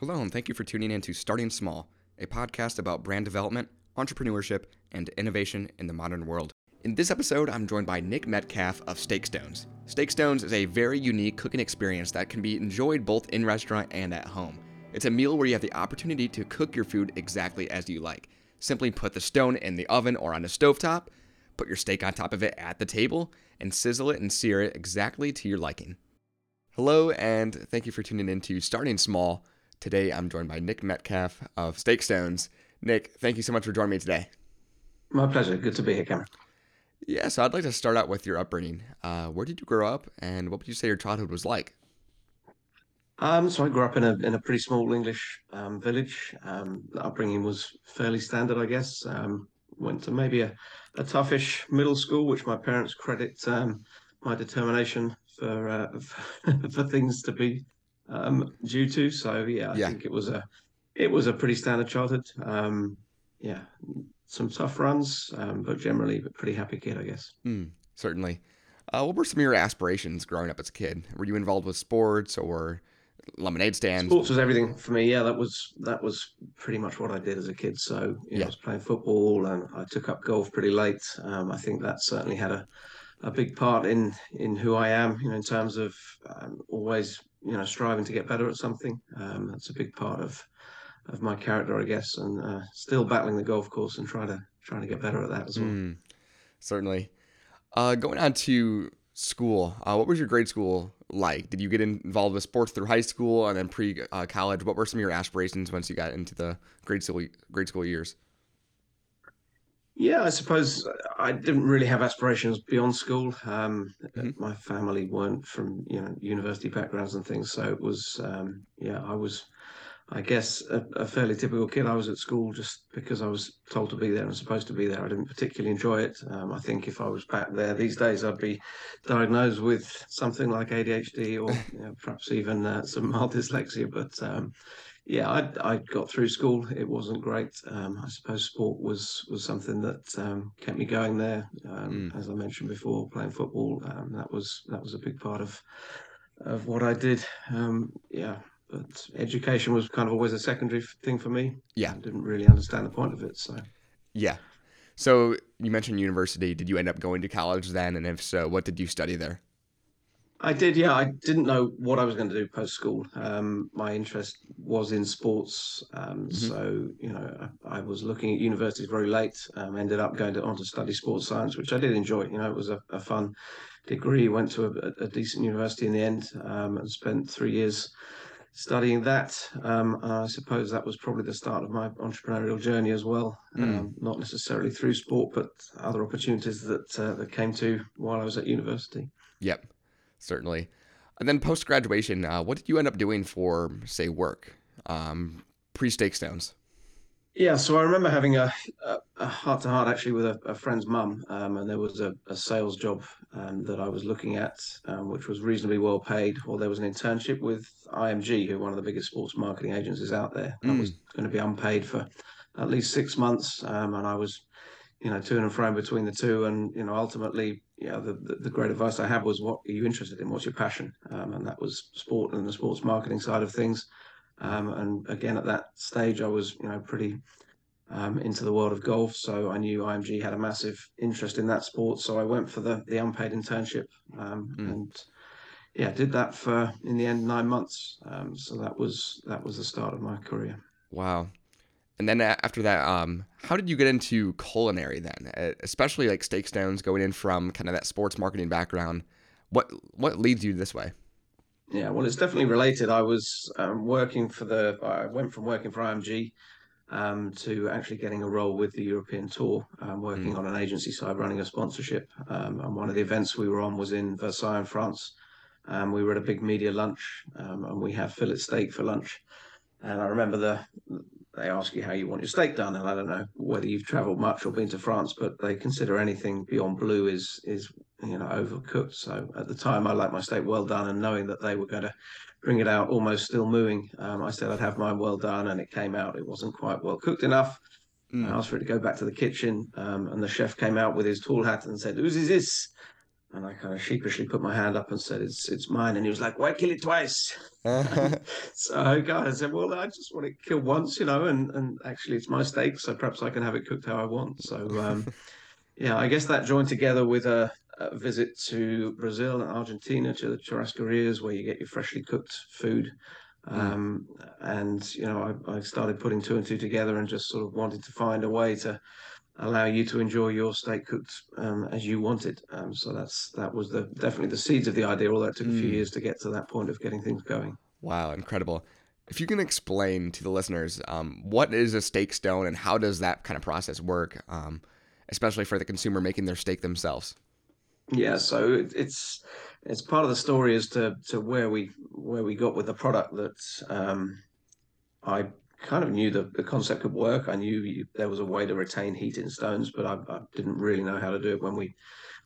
Hello, and thank you for tuning in to Starting Small, a podcast about brand development, entrepreneurship, and innovation in the modern world. In this episode, I'm joined by Nick Metcalf of Steakstones. Steakstones is a very unique cooking experience that can be enjoyed both in restaurant and at home. It's a meal where you have the opportunity to cook your food exactly as you like. Simply put the stone in the oven or on a stovetop, put your steak on top of it at the table, and sizzle it and sear it exactly to your liking. Hello, and thank you for tuning in to Starting Small Today, I'm joined by Nick Metcalf of Steakstones. Nick, thank you so much for joining me today. My pleasure. Good to be here, Cameron. Yeah, so I'd like to start out with your upbringing. Uh, where did you grow up, and what would you say your childhood was like? Um, so I grew up in a in a pretty small English um, village. Um, the upbringing was fairly standard, I guess. Um, went to maybe a, a toughish middle school, which my parents credit um, my determination for, uh, for things to be um, due to. So yeah, I yeah. think it was a it was a pretty standard childhood. Um, yeah, some tough runs, um, but generally a pretty happy kid, I guess. Mm, certainly. Uh, what were some of your aspirations growing up as a kid? Were you involved with sports or lemonade stands? Sports was everything for me. Yeah, that was that was pretty much what I did as a kid. So yeah, I was playing football and I took up golf pretty late. Um, I think that certainly had a a big part in in who I am. You know, in terms of um, always you know striving to get better at something. Um, that's a big part of of my character, I guess, and uh, still battling the golf course and trying to trying to get better at that as well. Mm, certainly. Uh, going on to school, uh, what was your grade school like? Did you get involved with sports through high school and then pre uh, college? What were some of your aspirations once you got into the grade school grade school years? Yeah, I suppose I didn't really have aspirations beyond school. Um, mm-hmm. My family weren't from you know university backgrounds and things, so it was um, yeah I was I guess a, a, fairly typical kid. I was at school just because I was told to be there and supposed to be there. I didn't particularly enjoy it. Um, I think if I was back there these days, I'd be diagnosed with something like ADHD or you know, perhaps even uh, some mild dyslexia. But um, yeah, I I got through school. It wasn't great. Um, I suppose sport was was something that um, kept me going there. Um, mm. As I mentioned before, playing football um, that was that was a big part of of what I did. Um, yeah, but education was kind of always a secondary thing for me. Yeah, I didn't really understand the point of it. So yeah. So you mentioned university. Did you end up going to college then? And if so, what did you study there? I did, yeah. I didn't know what I was going to do post school. Um, my interest was in sports, um, mm-hmm. so you know I, I, was looking at universities very late. Um, ended up going to, on to study sports science, which I did enjoy. You know, it was a, a fun degree. Went to a, a, decent university in the end, um, and spent three years studying that. Um, I suppose that was probably the start of my entrepreneurial journey as well. Mm. not necessarily through sport, but other opportunities that uh, that came to while I was at university. Yep certainly. And then post graduation, uh, what did you end up doing for, say, work um, pre Steakstones? Yeah, so I remember having a heart to heart actually with a, a friend's mum, um, and there was a, a sales job um, that I was looking at, um, which was reasonably well paid. Or there was an internship with IMG, who are one of the biggest sports marketing agencies out there. Mm. I was going to be unpaid for at least six months, um, and I was, you know, to and fro between the two, and you know, ultimately yeah, the, the, the, great advice I had was, what are you interested in? What's your passion? Um, and that was sport and the sports marketing side of things. Um, and again, at that stage, I was, you know, pretty um, into the world of golf. So I knew IMG had a massive interest in that sport. So I went for the, the unpaid internship mm. and yeah, did that for, in the end, nine months. Um, so that was, that was the start of my career. Wow. And then after that, um, how did you get into culinary then? Especially like steak stones going in from kind of that sports marketing background. What what leads you this way? Yeah, well, it's definitely related. I was um, working for the. I went from working for IMG um, to actually getting a role with the European Tour, um, working mm. on an agency side, running a sponsorship. Um, and one of the events we were on was in Versailles, in France. Um, we were at a big media lunch, um, and we had fillet steak for lunch. And I remember the they ask you how you want your steak done, and I don't know whether you've travelled much or been to France, but they consider anything beyond blue is is you know overcooked. So at the time, I liked my steak well done, and knowing that they were going to bring it out almost still mooing, um, I said I'd have mine well done, and it came out. It wasn't quite well cooked enough. Mm. I asked for it to go back to the kitchen, um, and the chef came out with his tall hat and said, "Who's is this?" And I kind of sheepishly put my hand up and said, "It's it's mine." And he was like, "Why kill it twice?" so I said, "Well, I just want it killed once, you know, and and actually it's my steak, so perhaps I can have it cooked how I want." So um, yeah, I guess that joined together with a, a, visit to Brazil and Argentina to the churrascarias where you get your freshly cooked food. Hmm. Um, mm. And you know, I, I started putting two and two together and just sort of wanted to find a way to allow you to enjoy your steak cooked um, as you wanted. Um, so that's that was the definitely the seeds of the idea. Although it took mm. a few hmm. years to get to that point of getting things going. Wow, incredible! If you can explain to the listeners um, what is a steak stone and how does that kind of process work, um, especially for the consumer making their steak themselves. Yeah, so it's it's part of the story as to to where we where we got with the product that um, I kind of knew the, the concept could work. I knew you, there was a way to retain heat in stones, but I, I, didn't really know how to do it when we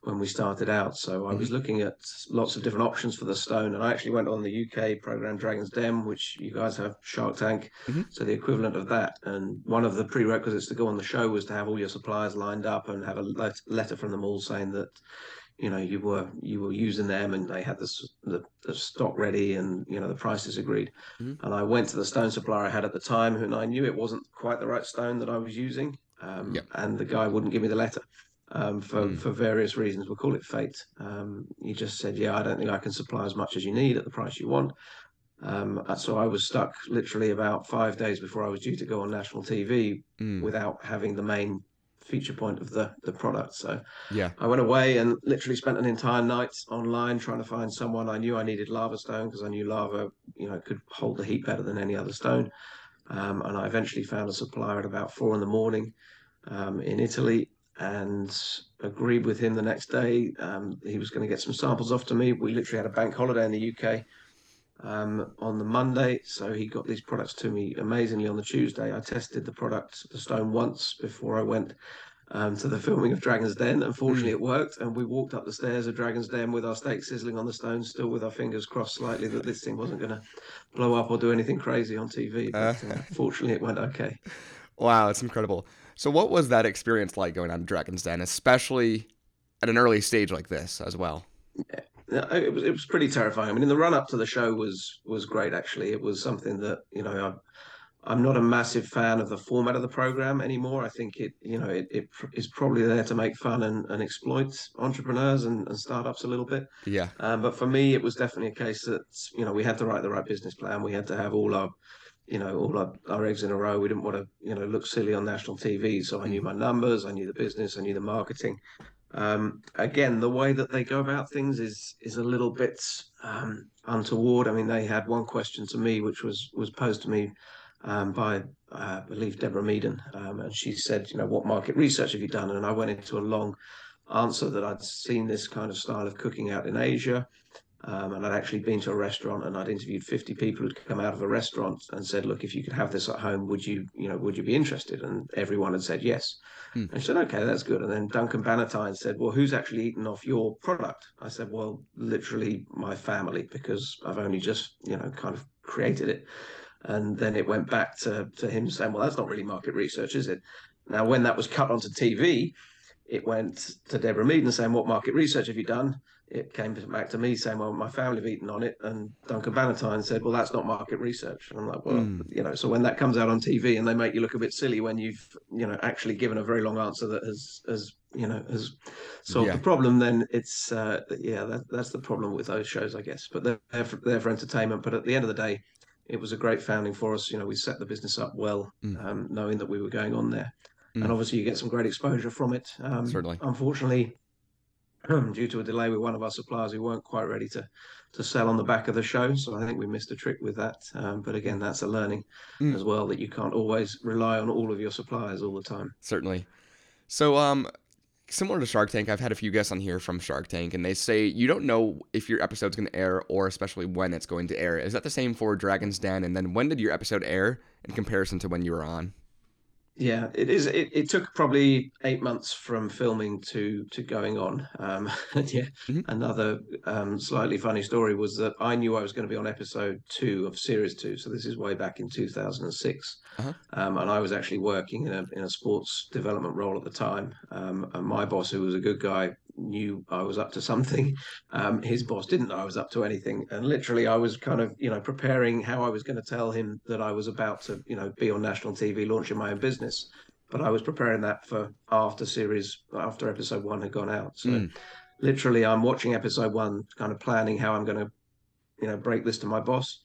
when we started out. So I mm-hmm. was looking at lots of different options for the stone, and I actually went on the UK program Dragon's Den, which you guys have Shark Tank, mm-hmm. so the equivalent of that. And one of the prerequisites to go on the show was to have all your suppliers lined up and have a letter from them all saying that you know you were you were using them and they had the, the, the stock ready and you know the prices agreed mm-hmm. and i went to the stone supplier i had at the time and i knew it wasn't quite the right stone that i was using um, yep. and the guy wouldn't give me the letter um, for mm. for various reasons we'll call it fate um, he just said yeah i don't think i can supply as much as you need at the price you want um, so I was stuck literally about five days before I was due to go on national TV mm. without having the main feature point of the the product. So yeah, I went away and literally spent an entire night online trying to find someone. I knew I needed lava stone because I knew lava, you know, could hold the heat better than any other stone. Um, and I eventually found a supplier at about four in the morning um, in Italy and agreed with him the next day. Um, he was going to get some samples off to me. We literally had a bank holiday in the UK um, on the Monday. So he got these products to me amazingly on the Tuesday. I tested the product, the stone, once before I went um, to the filming of Dragon's Den. Unfortunately, it worked, and we walked up the stairs of Dragon's Den with our steak sizzling on the stone, still with our fingers crossed slightly that this thing wasn't going to blow up or do anything crazy on TV. But uh, uh, fortunately, it went okay. Wow, it's incredible. So, what was that experience like going on Dragon's Den, especially at an early stage like this as well? Yeah it was it was pretty terrifying. I mean, in the run up to the show was was great. Actually, it was something that you know I'm I'm not a massive fan of the format of the program anymore. I think it you know it, it is probably there to make fun and, and exploit entrepreneurs and, and startups a little bit. Yeah. Um, but for me, it was definitely a case that you know we had to write the right business plan. We had to have all our you know all our, our eggs in a row. We didn't want to you know look silly on national TV. So I knew mm. my numbers, I knew the business, I knew the marketing. Um, again, the way that they go about things is is a little bit um, untoward. I mean, they had one question to me, which was was posed to me um, by uh, I believe Deborah Meaden, um, and she said, you know, what market research have you done? And I went into a long answer that I'd seen this kind of style of cooking out in Asia. Um, and I'd actually been to a restaurant and I'd interviewed 50 people who'd come out of a restaurant and said, look, if you could have this at home, would you, you know, would you be interested? And everyone had said yes. Hmm. And I said, okay, that's good. And then Duncan Bannatyne said, well, who's actually eaten off your product? I said, well, literally my family, because I've only just, you know, kind of created it. And then it went back to, to him saying, well, that's not really market research, is it? Now, when that was cut onto TV, it went to Deborah Meaden and saying, what market research have you done? It came back to me saying, "Well, my family have eaten on it," and Duncan Bannatyne said, "Well, that's not market research." And I'm like, "Well, mm. you know." So when that comes out on TV and they make you look a bit silly when you've, you know, actually given a very long answer that has, has, you know, has solved yeah. the problem, then it's, uh, yeah, that, that's the problem with those shows, I guess. But they're there for, they're for entertainment. But at the end of the day, it was a great founding for us. You know, we set the business up well, mm. um, knowing that we were going on there. Mm. And obviously, you get some great exposure from it. Um, Certainly. Unfortunately, due to a delay with one of our suppliers who weren't quite ready to to sell on the back of the show. So I think we missed a trick with that. Um, but again, that's a learning mm. as well that you can't always rely on all of your suppliers all the time. Certainly. So um similar to Shark Tank, I've had a few guests on here from Shark Tank, and they say you don't know if your episode's going to air or especially when it's going to air. Is that the same for Dragon's Den? And then when did your episode air in comparison to when you were on? Yeah, it is. It, it took probably eight months from filming to to going on. Um, yeah, mm-hmm. another um, slightly funny story was that I knew I was going to be on episode two of series two. So this is way back in two thousand and six, uh-huh. um, and I was actually working in a in a sports development role at the time. Um, and my boss, who was a good guy, knew I was up to something. Um, his boss didn't know I was up to anything, and literally, I was kind of you know preparing how I was going to tell him that I was about to you know be on national TV launching my own business. But I was preparing that for after series after episode one had gone out. So mm. literally, I'm watching episode one, kind of planning how I'm going to you know break this to my boss,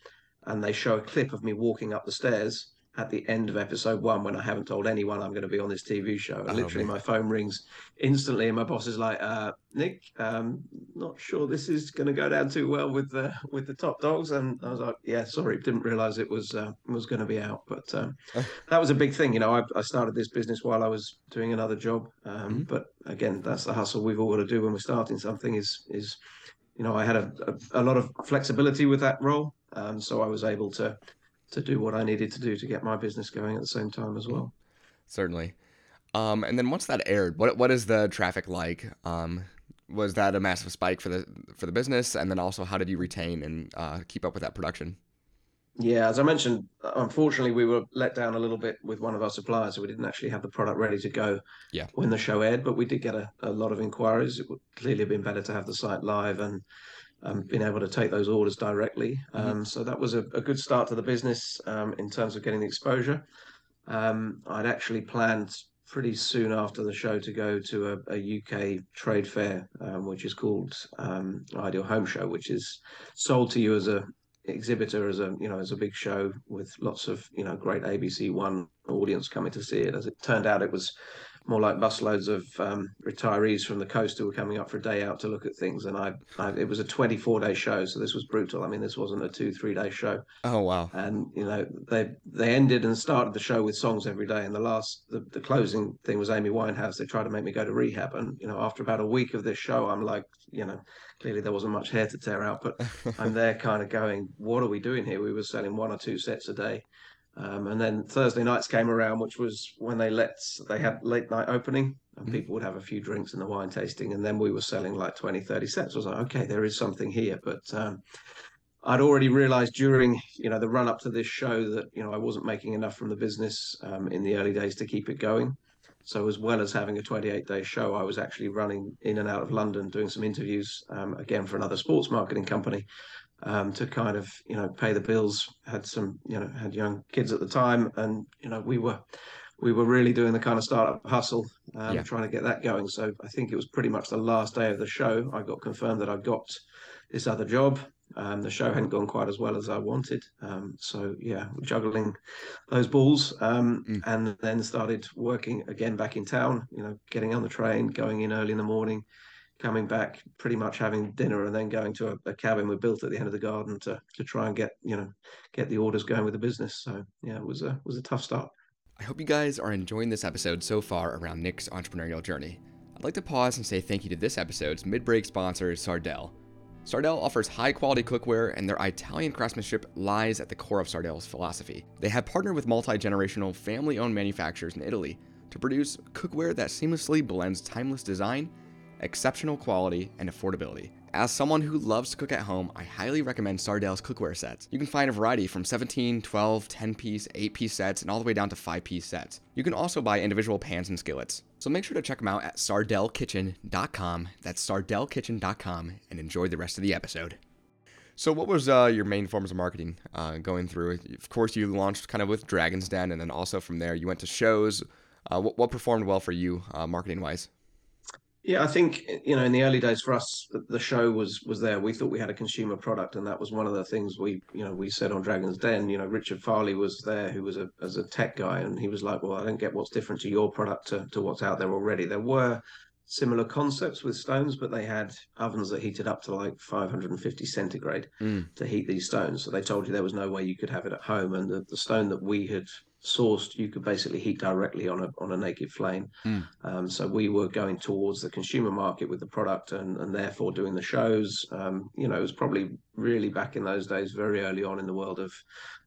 and they show a clip of me walking up the stairs at the end of episode one when I haven't told anyone I'm going to be on this TV show. And oh, literally, man. my phone rings instantly, and my boss is like, uh, "Nick, um, not sure this is going to go down too well with the with the top dogs." And I was like, "Yeah, sorry, didn't realize it was uh, was going to be out." But um, that was a big thing, you know. I, I, started this business while I was doing another job, um, mm-hmm. but again, that's the hustle we've all got to do when we're starting something. Is is you know, I had a, a, a lot of flexibility with that role, um, so I was able to to do what I needed to do to get my business going at the same time as well. Certainly. Um, and then once that aired, what what is the traffic like? Um, was that a massive spike for the for the business? And then also, how did you retain and uh, keep up with that production? Yeah, as I mentioned, unfortunately, we were let down a little bit with one of our suppliers, so we didn't actually have the product ready to go yeah. when the show aired. But we did get a, a lot of inquiries. It would clearly have been better to have the site live and um, been able to take those orders directly. Mm-hmm. Um, so that was a, a, good start to the business um, in terms of getting the exposure. Um, I'd actually planned pretty soon after the show to go to a, a UK trade fair, um, which is called um, Ideal Home Show, which is sold to you as a exhibitor as a you know as a big show with lots of you know great BBC One audience coming to see it. As it turned out, it was more like busloads of um, retirees from the coast who were coming up for a day out to look at things. And I, I, it was a 24 day show, so this was brutal. I mean, this wasn't a two, three day show. Oh wow! And you know, they they ended and started the show with songs every day. And the last, the, the closing thing was Amy Winehouse. They tried to make me go to rehab, and you know, after about a week of this show, I'm like, you know, clearly there wasn't much hair to tear out, but I'm there kind of going, what are we doing here? We were selling one or two sets a day. Um, and then Thursday nights came around, which was when they let they had late night opening, and mm-hmm. people would have a few drinks and the wine tasting, and then we were selling like 20, 30 sets. I was like, okay, there is something here, but um, I'd already realised during you know the run up to this show that you know I wasn't making enough from the business um, in the early days to keep it going. So as well as having a 28 day show, I was actually running in and out of London doing some interviews um, again for another sports marketing company um, to kind of you know pay the bills. Had some you know had young kids at the time, and you know we were we were really doing the kind of startup hustle, um, yeah. trying to get that going. So I think it was pretty much the last day of the show. I got confirmed that I got this other job. Um, the show hadn't gone quite as well as I wanted. Um, so yeah, juggling those balls, um, mm. and then started working again back in town. You know, getting on the train, going in early in the morning, coming back, pretty much having dinner, and then going to a, a, cabin we built at the end of the garden to to try and get you know get the orders going with the business. So yeah, it was a was a tough start. I hope you guys are enjoying this episode so far around Nick's entrepreneurial journey. I'd like to pause and say thank you to this episode's mid-break sponsor, Sardel. Sardel offers high quality cookware, and their Italian craftsmanship lies at the core of Sardel's philosophy. They have partnered with multi generational, family owned manufacturers in Italy to produce cookware that seamlessly blends timeless design exceptional quality, and affordability. As someone who loves to cook at home, I highly recommend Sardel's cookware sets. You can find a variety from 17, 12, 10 piece, 8 piece sets, and all the way down to 5 piece sets. You can also buy individual pans and skillets. So make sure to check them out at sardelkitchen.com. That's sardelkitchen.com, and enjoy the rest of the episode. So, what was uh, your main forms of marketing uh, going through? Of course, you launched kind of with Dragon's Den, and then also from there, you went to shows. Uh, what, what, performed well for you, uh, marketing wise? Yeah, I think you know in the early days for us, the show was was there. We thought we had a consumer product, and that was one of the things we you know we said on Dragon's Den. You know, Richard Farleigh was there, who was a as a tech guy, and he was like, "Well, I don't get what's different to your product to, to what's out there already." There were similar concepts with stones, but they had ovens that heated up to like 550 centigrade mm. to heat these stones. So they told you there was no way you could have it at home, and the, the stone that we had sourced, you could basically heat directly on a on a naked flame. Mm. Um, so we were going towards the consumer market with the product, and and therefore doing the shows. Um, you know, it was probably really back in those days, very early on in the world of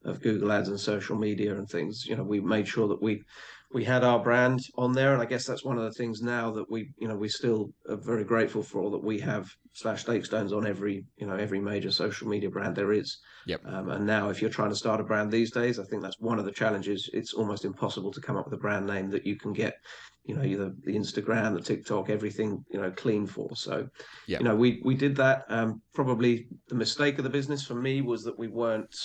of Google Ads and social media and things. You know, we made sure that we we had our brand on there, and I guess that's one of the things now that we, you know, we still are very grateful for that we have slash Steakstones on every, you know, every major social media brand there is. Yep. Um, and now, if you're trying to start a brand these days, I think that's one of the challenges. It's almost impossible to come up with a brand name that you can get, you know, either the Instagram, the TikTok, everything, you know, clean for. So, yep. you know, we we did that. Um, probably the mistake of the business for me was that we weren't,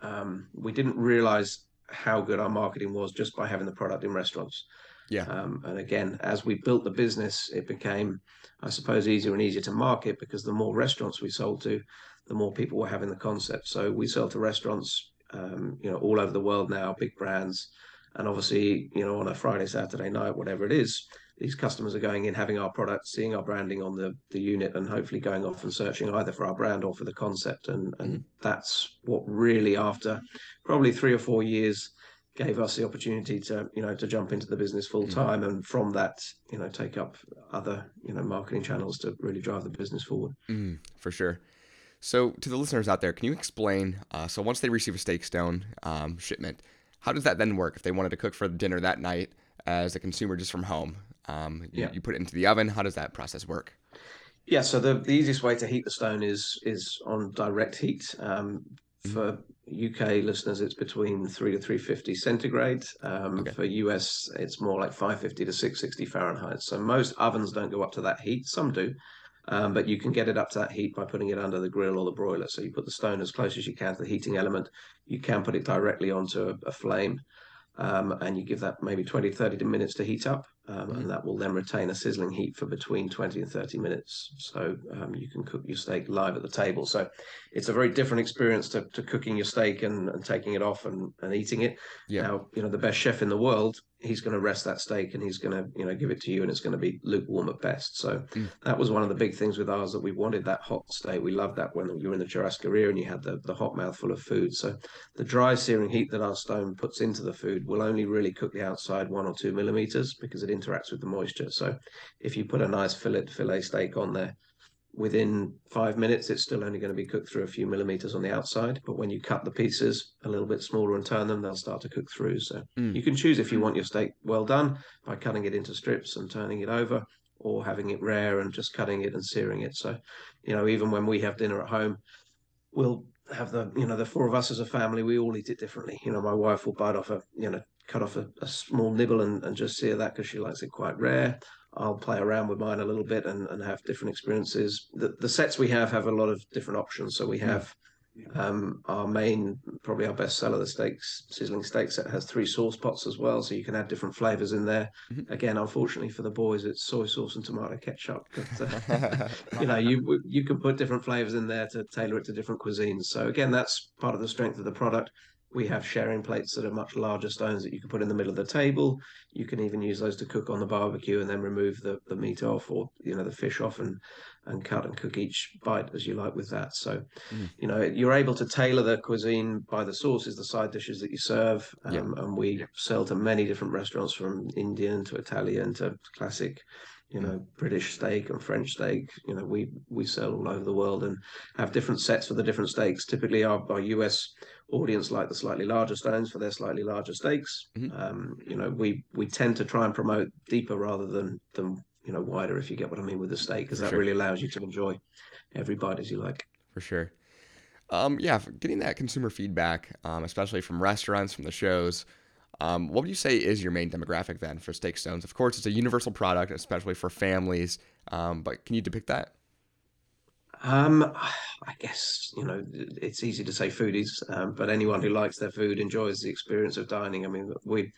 um, we didn't realize how good our marketing was just by having the product in restaurants. Yeah. Um, and again, as we built the business, it became, I suppose, easier and easier to market because the more restaurants we sold to, the more people were having the concept. So we sell to restaurants, um, you know, all over the world now, big brands, and obviously, you know, on a Friday, Saturday night, whatever it is, these customers are going in, having our product, seeing our branding on the, the unit, and hopefully going off and searching either for our brand or for the concept. And, and mm. that's what really, after probably three or four years, gave us the opportunity to you know to jump into the business full time mm. and from that you know take up other you know marketing channels to really drive the business forward mm, for sure so to the listeners out there can you explain uh, so once they receive a steak stone um, shipment how does that then work if they wanted to cook for dinner that night as a consumer just from home um, you, yeah. you put it into the oven how does that process work yeah so the, the easiest way to heat the stone is is on direct heat um, mm-hmm. for UK listeners, it's between three to three fifty centigrade. Um, okay. For US, it's more like five fifty to six sixty Fahrenheit. So most ovens don't go up to that heat. Some do, um, but you can get it up to that heat by putting it under the grill or the broiler. So you put the stone as close as you can to the heating element. You can put it directly onto a, a flame, um, and you give that maybe 20, 30 minutes to heat up um, and that will then retain a sizzling heat for between 20 and 30 minutes. So um, you can cook your steak live at the table. So it's a very different experience to, to cooking your steak and, and taking it off and, and eating it. Yeah. Now, you know, the best chef in the world he's going to rest that steak and he's going to you know give it to you and it's going to be lukewarm at best so mm. that was one of the big things with ours that we wanted that hot steak we loved that when you were in the churrascaria and you had the, the hot mouth full of food so the dry searing heat that our stone puts into the food will only really cook the outside one or two millimeters because it interacts with the moisture so if you put a nice fillet fillet steak on there within five minutes, it's still only going to be cooked through a few millimeters on the outside. But when you cut the pieces a little bit smaller and turn them, they'll start to cook through. So mm. you can choose if you want your steak well done by cutting it into strips and turning it over, or having it rare and just cutting it and searing it. So, you know, even when we have dinner at home, we'll have the, you know, the four of us as a family, we all eat it differently. You know, my wife will bite off a, you know, cut off a, a small nibble and, and just sear that because she likes it quite rare. I'll play around with mine a little bit and, and have different experiences. The, the sets we have have a lot of different options. So we have um, our main, probably our best seller, the steaks, sizzling steak set has three sauce pots as well. So you can add different flavors in there. Mm-hmm. Again, unfortunately for the boys, it's soy sauce and tomato ketchup. But, uh, you know, you you can put different flavors in there to tailor it to different cuisines. So again, that's part of the strength of the product. We have sharing plates that are much larger stones that you can put in the middle of the table. You can even use those to cook on the barbecue and then remove the, the meat off or you know the fish off and and cut and cook each bite as you like with that. So mm. you know you're able to tailor the cuisine by the sauces, the side dishes that you serve, um, and we sell to many different restaurants from Indian to Italian to classic you know British steak and French steak. You know we we sell all over the world and have different sets for the different steaks. Typically, our, our US audience like the slightly larger stones for their slightly larger steaks. Mm-hmm. Um, you know we we tend to try and promote deeper rather than than you know wider, if you get what I mean with the steak, because that sure. really allows you to enjoy every bite as you like. For sure. Um, yeah, getting that consumer feedback, um, especially from restaurants, from the shows. Um, what would you say is your main demographic then for steak stones? Of course, it's a universal product, especially for families. Um, but can you depict that? Um, I guess you know it's easy to say foodies, um, but anyone who likes their food enjoys the experience of dining. I mean, we,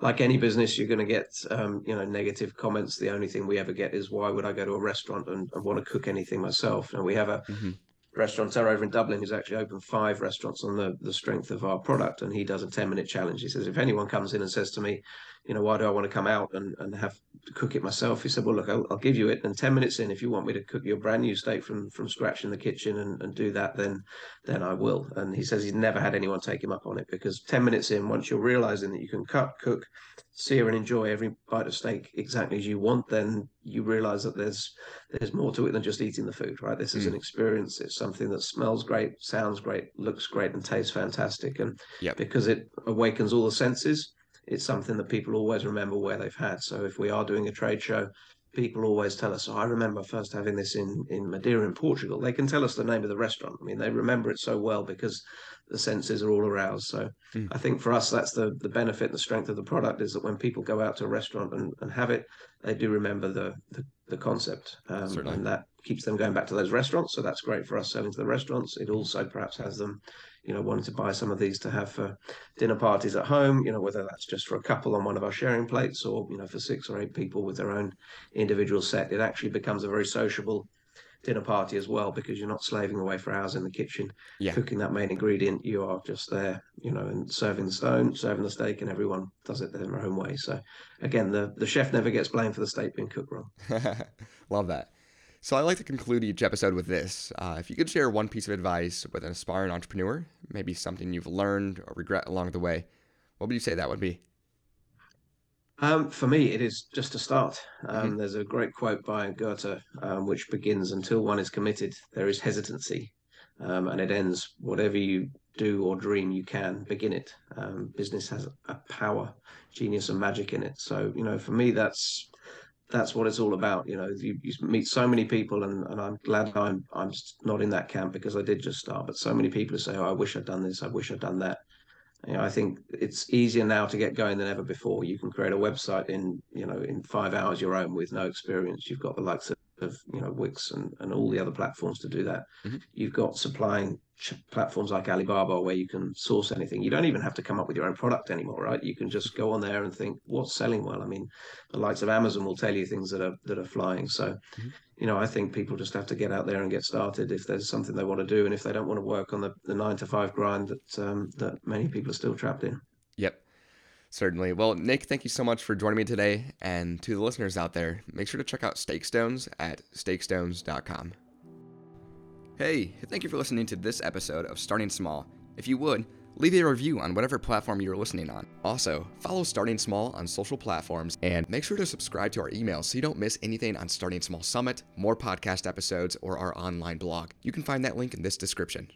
like any business, you're going to get um, you know negative comments. The only thing we ever get is why would I go to a restaurant and, and want to cook anything myself? And we have a mm-hmm restaurateur over in Dublin who's actually opened five restaurants on the, the strength of our product. And he does a 10 minute challenge. He says, if anyone comes in and says to me, you know, why do I want to come out and, and have to cook it myself? He said, well, look, I'll, I'll give you it. And 10 minutes in, if you want me to cook your brand new steak from, from scratch in the kitchen and, and do that, then, then I will. And he says he's never had anyone take him up on it because 10 minutes in, once you're realizing that you can cut, cook, sear and enjoy every bite of steak exactly as you want, then you realize that there's there's more to it than just eating the food, right? This is mm. an experience. It's something that smells great, sounds great, looks great, and tastes fantastic. And yep. because it awakens all the senses, it's something that people always remember where they've had. So if we are doing a trade show, people always tell us, oh, I remember first having this in, in Madeira in Portugal. They can tell us the name of the restaurant. I mean, they remember it so well because the senses are all aroused. So mm. I think for us, that's the, the benefit and the strength of the product is that when people go out to a restaurant and, and have it, they do remember the, the, the concept. Um, and that keeps them going back to those restaurants. So that's great for us selling to the restaurants. It also perhaps has them you know, wanting to buy some of these to have for dinner parties at home, you know, whether that's just for a couple on one of our sharing plates or, you know, for six or eight people with their own individual set, it actually becomes a very sociable dinner party as well because you're not slaving away for hours in the kitchen yeah. cooking that main ingredient. You are just there, you know, and serving the stone, serving the steak, and everyone does it their own way. So, again, the the chef never gets blamed for the steak being cooked wrong. Love that. So I like to conclude each episode with this. Uh, if you could share one piece of advice with an aspiring entrepreneur, maybe something you've learned or regret along the way, what would you say that would be? Um, for me, it is just to start. Um, mm-hmm. There's a great quote by Goethe, um, which begins, "Until one is committed, there is hesitancy," um, and it ends, "Whatever you do or dream, you can begin it." Um, business has a power, genius, and magic in it. So, you know, for me, that's that's what it's all about. You know, you, you, meet so many people, and, and I'm glad I'm I'm not in that camp because I did just start. But so many people say, "Oh, I wish I'd done this. I wish I'd done that." You know, I think it's easier now to get going than ever before. You can create a website in you know in five hours your own with no experience. You've got the likes of of you know Wix and, and all the other platforms to do that. Mm-hmm. You've got supplying platforms like Alibaba where you can source anything. You don't even have to come up with your own product anymore, right? You can just go on there and think what's selling well. I mean, the likes of Amazon will tell you things that are that are flying. So, mm-hmm. you know, I think people just have to get out there and get started if there's something they want to do, and if they don't want to work on the, the nine to five grind that um, that many people are still trapped in. Certainly. Well, Nick, thank you so much for joining me today. And to the listeners out there, make sure to check out Steakstones at steakstones.com. Hey, thank you for listening to this episode of Starting Small. If you would, leave a review on whatever platform you're listening on. Also, follow Starting Small on social platforms and make sure to subscribe to our email so you don't miss anything on Starting Small Summit, more podcast episodes, or our online blog. You can find that link in this description.